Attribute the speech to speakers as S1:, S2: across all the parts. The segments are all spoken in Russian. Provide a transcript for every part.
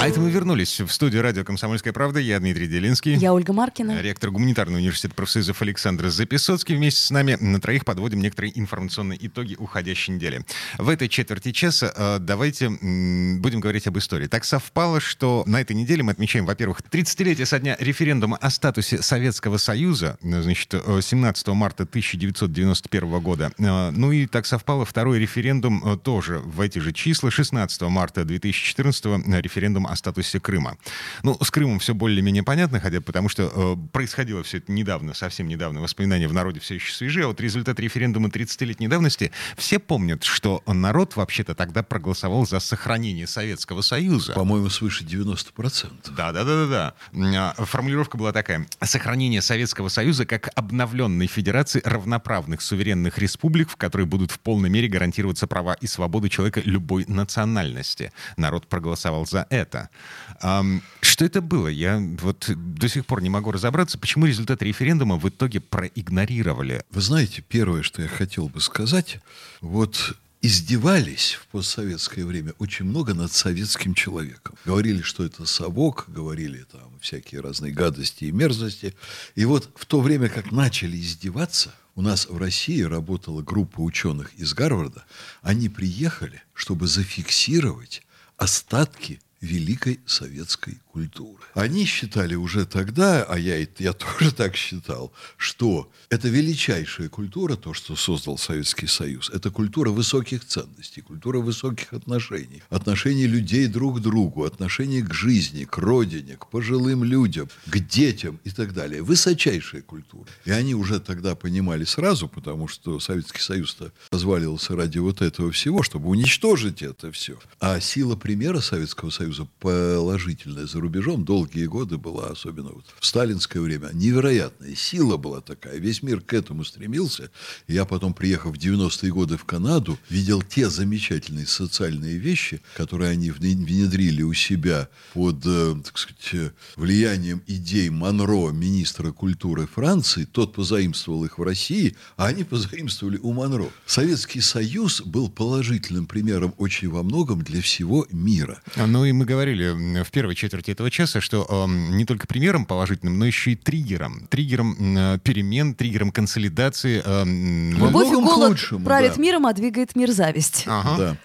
S1: А это мы вернулись в студию радио «Комсомольская правда». Я Дмитрий Делинский.
S2: Я Ольга Маркина.
S1: Ректор гуманитарного университета профсоюзов Александр Записоцкий. Вместе с нами на троих подводим некоторые информационные итоги уходящей недели. В этой четверти часа э, давайте будем говорить об истории. Так совпало, что на этой неделе мы отмечаем, во-первых, 30-летие со дня референдума о статусе Советского Союза, э, значит, э, 17 марта 1991 года. Э, Ну и так совпало второй референдум э, тоже в эти же числа, 16 марта 2014 э, референдум о статусе Крыма. Ну, с Крымом все более-менее понятно, хотя потому что э, происходило все это недавно, совсем недавно, воспоминания в народе все еще свежие, а вот результат референдума 30-летней давности, все помнят, что народ вообще-то тогда проголосовал за сохранение Советского Союза.
S3: По-моему, свыше 90%.
S1: Да, да, да, да, да. Формулировка была такая: сохранение Советского Союза как обновленной федерации равноправных суверенных республик, в которой будут в полной мере гарантироваться права и свободы человека любой национальности. Народ проголосовал за это. Ам, Что это было? Я вот до сих пор не могу разобраться, почему результаты референдума в итоге проигнорировали.
S3: Вы знаете, первое, что я хотел бы сказать, вот издевались в постсоветское время очень много над советским человеком. Говорили, что это совок, говорили там всякие разные гадости и мерзости. И вот в то время, как начали издеваться, у нас в России работала группа ученых из Гарварда. Они приехали, чтобы зафиксировать остатки великой советской культуры. Они считали уже тогда, а я, я тоже так считал, что это величайшая культура, то, что создал Советский Союз. Это культура высоких ценностей, культура высоких отношений. Отношений людей друг к другу, отношений к жизни, к родине, к пожилым людям, к детям и так далее. Высочайшая культура. И они уже тогда понимали сразу, потому что Советский Союз-то разваливался ради вот этого всего, чтобы уничтожить это все. А сила примера Советского Союза положительная за рубежом долгие годы была, особенно вот в сталинское время, невероятная сила была такая. Весь мир к этому стремился. Я потом, приехав в 90-е годы в Канаду, видел те замечательные социальные вещи, которые они вне- внедрили у себя под, э, так сказать, влиянием идей Монро, министра культуры Франции. Тот позаимствовал их в России, а они позаимствовали у Монро. Советский Союз был положительным примером очень во многом для всего мира.
S1: Ну и мы говорили в первой четверти этого часа, что эм, не только примером положительным, но еще и триггером. Триггером м, перемен, триггером консолидации.
S3: Во
S2: Любовь и голод
S3: лучшему,
S2: правит
S3: да.
S2: миром, а двигает мир зависть.
S1: Ага.
S3: Да.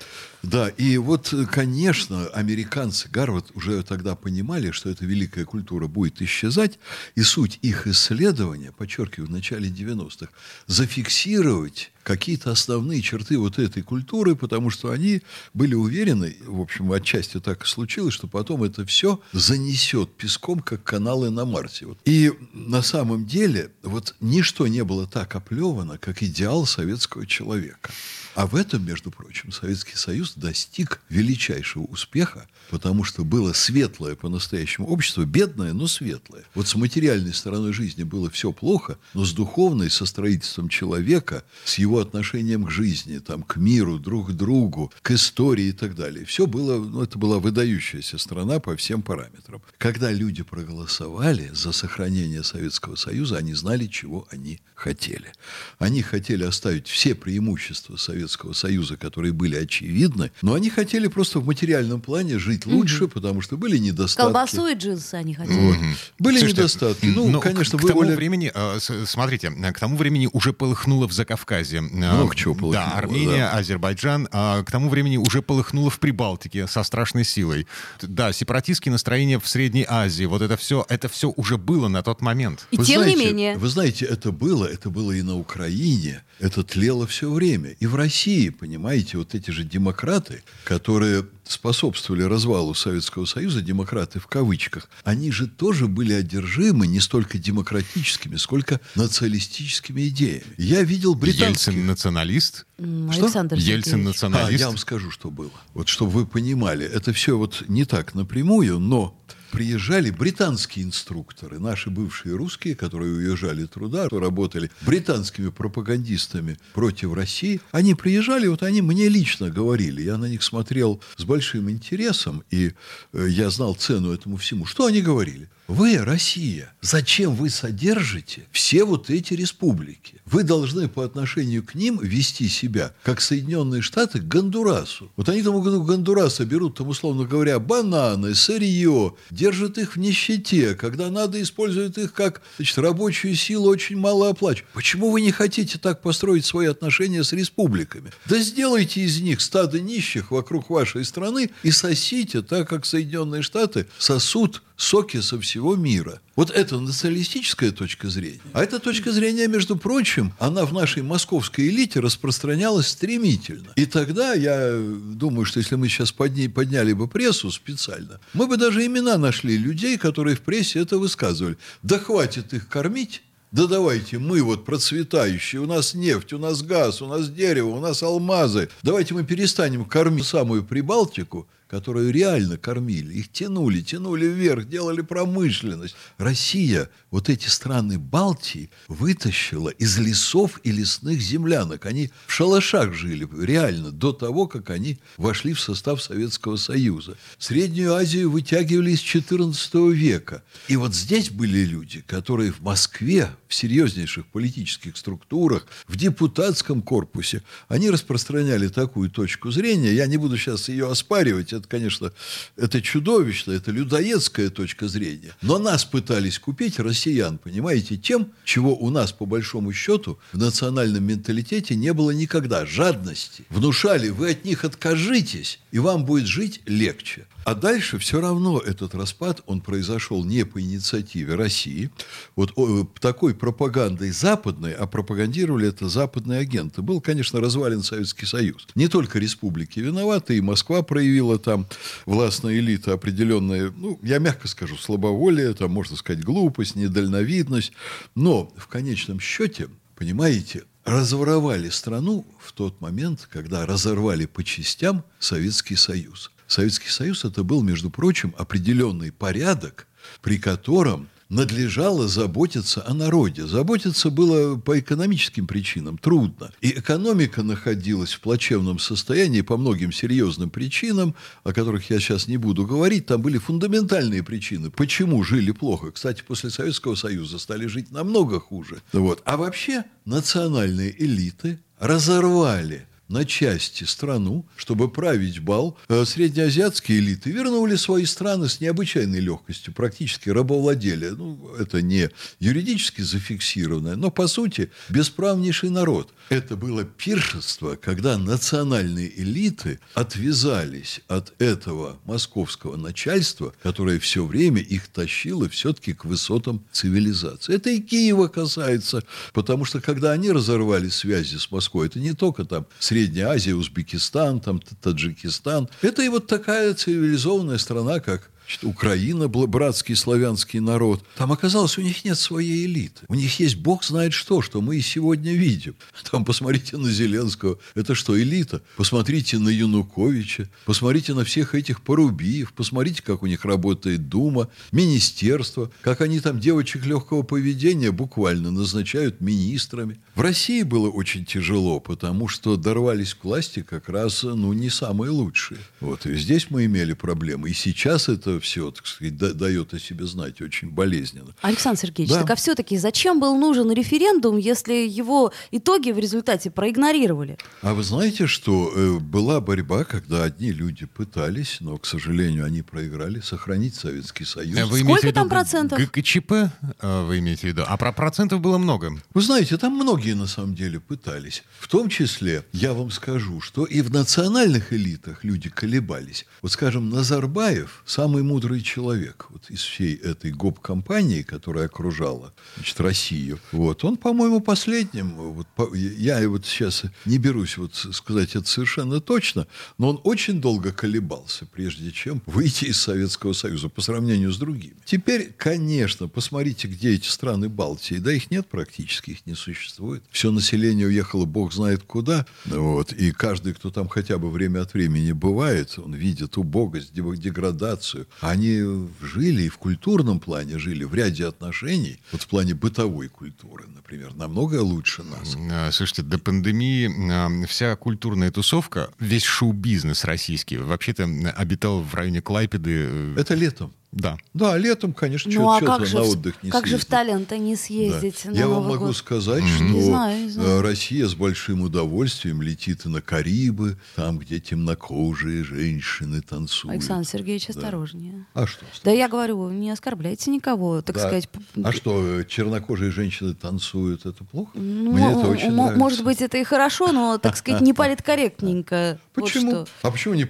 S3: Да, и вот, э, конечно, американцы, Гарвард уже тогда понимали, что эта великая культура будет исчезать, и суть их исследования, подчеркиваю, в начале 90-х, зафиксировать какие-то основные черты вот этой культуры, потому что они были уверены, в общем, отчасти так и случилось, что потом это все занесет песком, как каналы на Марсе. Вот. И на самом деле вот ничто не было так оплевано, как идеал советского человека. А в этом, между прочим, Советский Союз достиг величайшего успеха, потому что было светлое по-настоящему общество, бедное, но светлое. Вот с материальной стороной жизни было все плохо, но с духовной, со строительством человека, с его отношением к жизни, там, к миру, друг к другу, к истории и так далее. Все было, ну, это была выдающаяся страна по всем параметрам. Когда люди проголосовали за сохранение Советского Союза, они знали, чего они хотели. Они хотели оставить все преимущества Советского Союза, которые были очевидны, но они хотели просто в материальном плане жить лучше, потому что были недостатки.
S2: Колбасу и джинсы они хотели.
S3: Вот. Были
S1: Слушайте,
S3: недостатки. Ну,
S1: ну,
S3: конечно,
S1: к,
S3: вы,
S1: к тому
S3: Оля,
S1: времени, э, с- смотрите, к тому времени уже полыхнуло в Закавказье. Э,
S3: Много чего
S1: Да,
S3: полыхнуло,
S1: Армения,
S3: да.
S1: Азербайджан. А к тому времени уже полыхнуло в Прибалтике со страшной силой. Да, сепаратистские настроения в Средней Азии. Вот это все, это все уже было на тот момент.
S2: И
S3: Вы
S2: тем
S3: знаете,
S2: не менее,
S3: Вы знаете, это было, это было и на Украине, это тлело все время. И в России, понимаете, вот эти же демократы, которые способствовали развалу Советского Союза, демократы в кавычках, они же тоже были одержимы не столько демократическими, сколько националистическими идеями. Я видел британских...
S1: Ельцин националист.
S3: что?
S2: Александр
S1: Ельцин
S2: Сергеевич.
S3: А,
S1: националист.
S3: я вам скажу, что было. Вот чтобы вы понимали, это все вот не так напрямую, но приезжали британские инструкторы, наши бывшие русские, которые уезжали труда, работали британскими пропагандистами против России. Они приезжали, вот они мне лично говорили, я на них смотрел с большим интересом, и э, я знал цену этому всему. Что они говорили? Вы, Россия, зачем вы содержите все вот эти республики? Вы должны по отношению к ним вести себя, как Соединенные Штаты к Гондурасу. Вот они там у Гондураса берут, там, условно говоря, бананы, сырье, держат их в нищете, когда надо использовать их как значит, рабочую силу, очень мало оплачивают. Почему вы не хотите так построить свои отношения с республиками? Да сделайте из них стадо нищих вокруг вашей страны и сосите так, как Соединенные Штаты сосут соки со всего мира. Вот это националистическая точка зрения. А эта точка зрения, между прочим, она в нашей московской элите распространялась стремительно. И тогда я думаю, что если мы сейчас подня подняли бы прессу специально, мы бы даже имена нашли людей, которые в прессе это высказывали. Да хватит их кормить, да давайте мы вот процветающие, у нас нефть, у нас газ, у нас дерево, у нас алмазы. Давайте мы перестанем кормить самую Прибалтику, которую реально кормили. Их тянули, тянули вверх, делали промышленность. Россия вот эти страны Балтии вытащила из лесов и лесных землянок. Они в шалашах жили реально до того, как они вошли в состав Советского Союза. Среднюю Азию вытягивали из XIV века. И вот здесь были люди, которые в Москве, в серьезнейших политических структурах, в депутатском корпусе, они распространяли такую точку зрения. Я не буду сейчас ее оспаривать, это, конечно, это чудовищно, это людоедская точка зрения. Но нас пытались купить россиян, понимаете, тем, чего у нас, по большому счету, в национальном менталитете не было никогда. Жадности. Внушали, вы от них откажитесь, и вам будет жить легче. А дальше все равно этот распад, он произошел не по инициативе России. Вот о, такой пропагандой западной, а пропагандировали это западные агенты. Был, конечно, развален Советский Союз. Не только республики виноваты, и Москва проявила там властная элита определенная, ну, я мягко скажу, слабоволие, там, можно сказать, глупость, недальновидность. Но в конечном счете, понимаете, разворовали страну в тот момент, когда разорвали по частям Советский Союз. Советский Союз это был, между прочим, определенный порядок, при котором надлежало заботиться о народе. Заботиться было по экономическим причинам трудно. И экономика находилась в плачевном состоянии по многим серьезным причинам, о которых я сейчас не буду говорить. Там были фундаментальные причины, почему жили плохо. Кстати, после Советского Союза стали жить намного хуже. Вот. А вообще национальные элиты разорвали на части страну, чтобы править бал, э, среднеазиатские элиты вернули свои страны с необычайной легкостью, практически рабовладели. Ну, это не юридически зафиксированное, но, по сути, бесправнейший народ. Это было пиршество, когда национальные элиты отвязались от этого московского начальства, которое все время их тащило все-таки к высотам цивилизации. Это и Киева касается, потому что когда они разорвали связи с Москвой, это не только там Средняя Азия, Узбекистан, там, Таджикистан. Это и вот такая цивилизованная страна, как Украина, братский славянский народ. Там оказалось, у них нет своей элиты. У них есть бог знает что, что мы и сегодня видим. Там посмотрите на Зеленского. Это что, элита? Посмотрите на Януковича. Посмотрите на всех этих Порубиев. Посмотрите, как у них работает Дума, Министерство. Как они там девочек легкого поведения буквально назначают министрами. В России было очень тяжело, потому что дорвались к власти как раз ну, не самые лучшие. Вот. И здесь мы имели проблемы. И сейчас это все, так сказать, дает о себе знать очень болезненно.
S2: Александр Сергеевич, да. так а все-таки зачем был нужен референдум, если его итоги в результате проигнорировали?
S3: А вы знаете, что э, была борьба, когда одни люди пытались, но, к сожалению, они проиграли, сохранить Советский Союз.
S2: Вы Сколько там процентов?
S1: ГКЧП э, вы имеете в виду? А про процентов было много.
S3: Вы знаете, там многие на самом деле пытались. В том числе, я вам скажу, что и в национальных элитах люди колебались. Вот, скажем, Назарбаев, самый мудрый человек вот из всей этой гоп-компании, которая окружала значит, Россию. Вот. Он, по-моему, последним, вот, по, я вот сейчас не берусь вот сказать это совершенно точно, но он очень долго колебался, прежде чем выйти из Советского Союза по сравнению с другими. Теперь, конечно, посмотрите, где эти страны Балтии. Да их нет практически, их не существует. Все население уехало бог знает куда. Вот. И каждый, кто там хотя бы время от времени бывает, он видит убогость, деградацию, Они жили и в культурном плане жили, в ряде отношений, вот в плане бытовой культуры, например, намного лучше нас.
S1: А, Слушайте, до пандемии а, вся культурная тусовка, весь шоу-бизнес российский вообще-то обитал в районе Клайпеды. э,
S3: Это летом.
S1: Да.
S3: Да, летом, конечно,
S2: Ну а как же,
S3: на отдых не
S2: как же в
S3: съездить?
S2: Таллин-то не
S3: Да.
S2: съездить на
S3: Я вам могу
S2: год?
S3: сказать,
S1: Мгм.
S3: что
S2: Не знаю, не знаю.
S3: э, Россия с большим удовольствием летит и на Карибы, там, где темнокожие женщины танцуют.
S2: Александр Сергеевич,
S3: Да.
S2: осторожнее.
S3: А что?
S2: Да я говорю, не оскорбляйте никого, так
S3: Да.
S2: сказать.
S3: А что, чернокожие женщины танцуют, это плохо?
S2: Ну,
S3: Мне это очень
S2: м-
S3: нравится.
S2: Может быть, это и хорошо, но, так сказать, не политкорректненько.
S3: Почему? а почему не,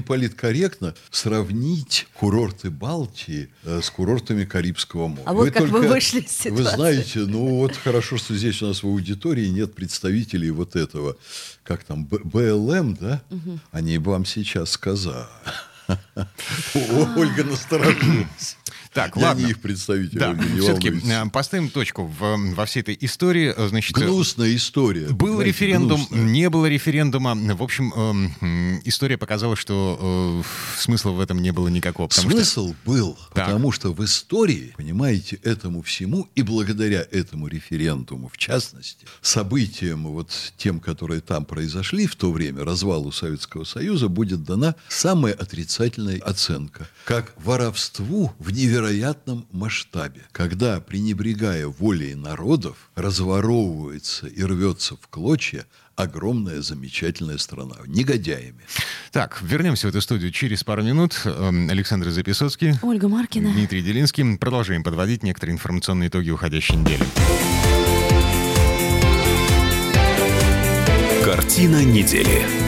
S3: политкорректно сравнить курорты Балтии э, с курортами Карибского моря?
S2: А вот как вы вышли из
S3: Вы
S2: ситуации.
S3: знаете, ну вот хорошо, что здесь у нас в аудитории нет представителей вот этого, как там, БЛМ, да? Они бы вам сейчас сказали. Ольга насторожилась.
S1: Так,
S3: Я
S1: ладно.
S3: не их представитель,
S1: Да,
S3: не
S1: все-таки
S3: волнуйтесь.
S1: поставим точку в- во всей этой истории. Э, Значит, э,
S3: Гнусная история.
S1: Был
S3: понимаете,
S1: референдум,
S3: гнусная.
S1: не было референдума. В общем, история показала, что э, смысла в этом не было никакого. потому что-
S3: Смысл был,
S1: Так.
S3: потому что в истории, понимаете, этому всему и благодаря этому референдуму, в частности, событиям вот тем, которые там произошли в то время, развалу Советского Союза, будет дана самая отрицательная оценка, как воровству в невероятном масштабе, когда, пренебрегая волей народов, разворовывается и рвется в клочья огромная замечательная страна, негодяями.
S1: Так, вернемся в эту студию через пару минут. Эм, Александр Записоцкий,
S2: Ольга Маркина.
S1: Дмитрий Делинский. Продолжаем подводить некоторые информационные итоги уходящей недели.
S4: Картина недели.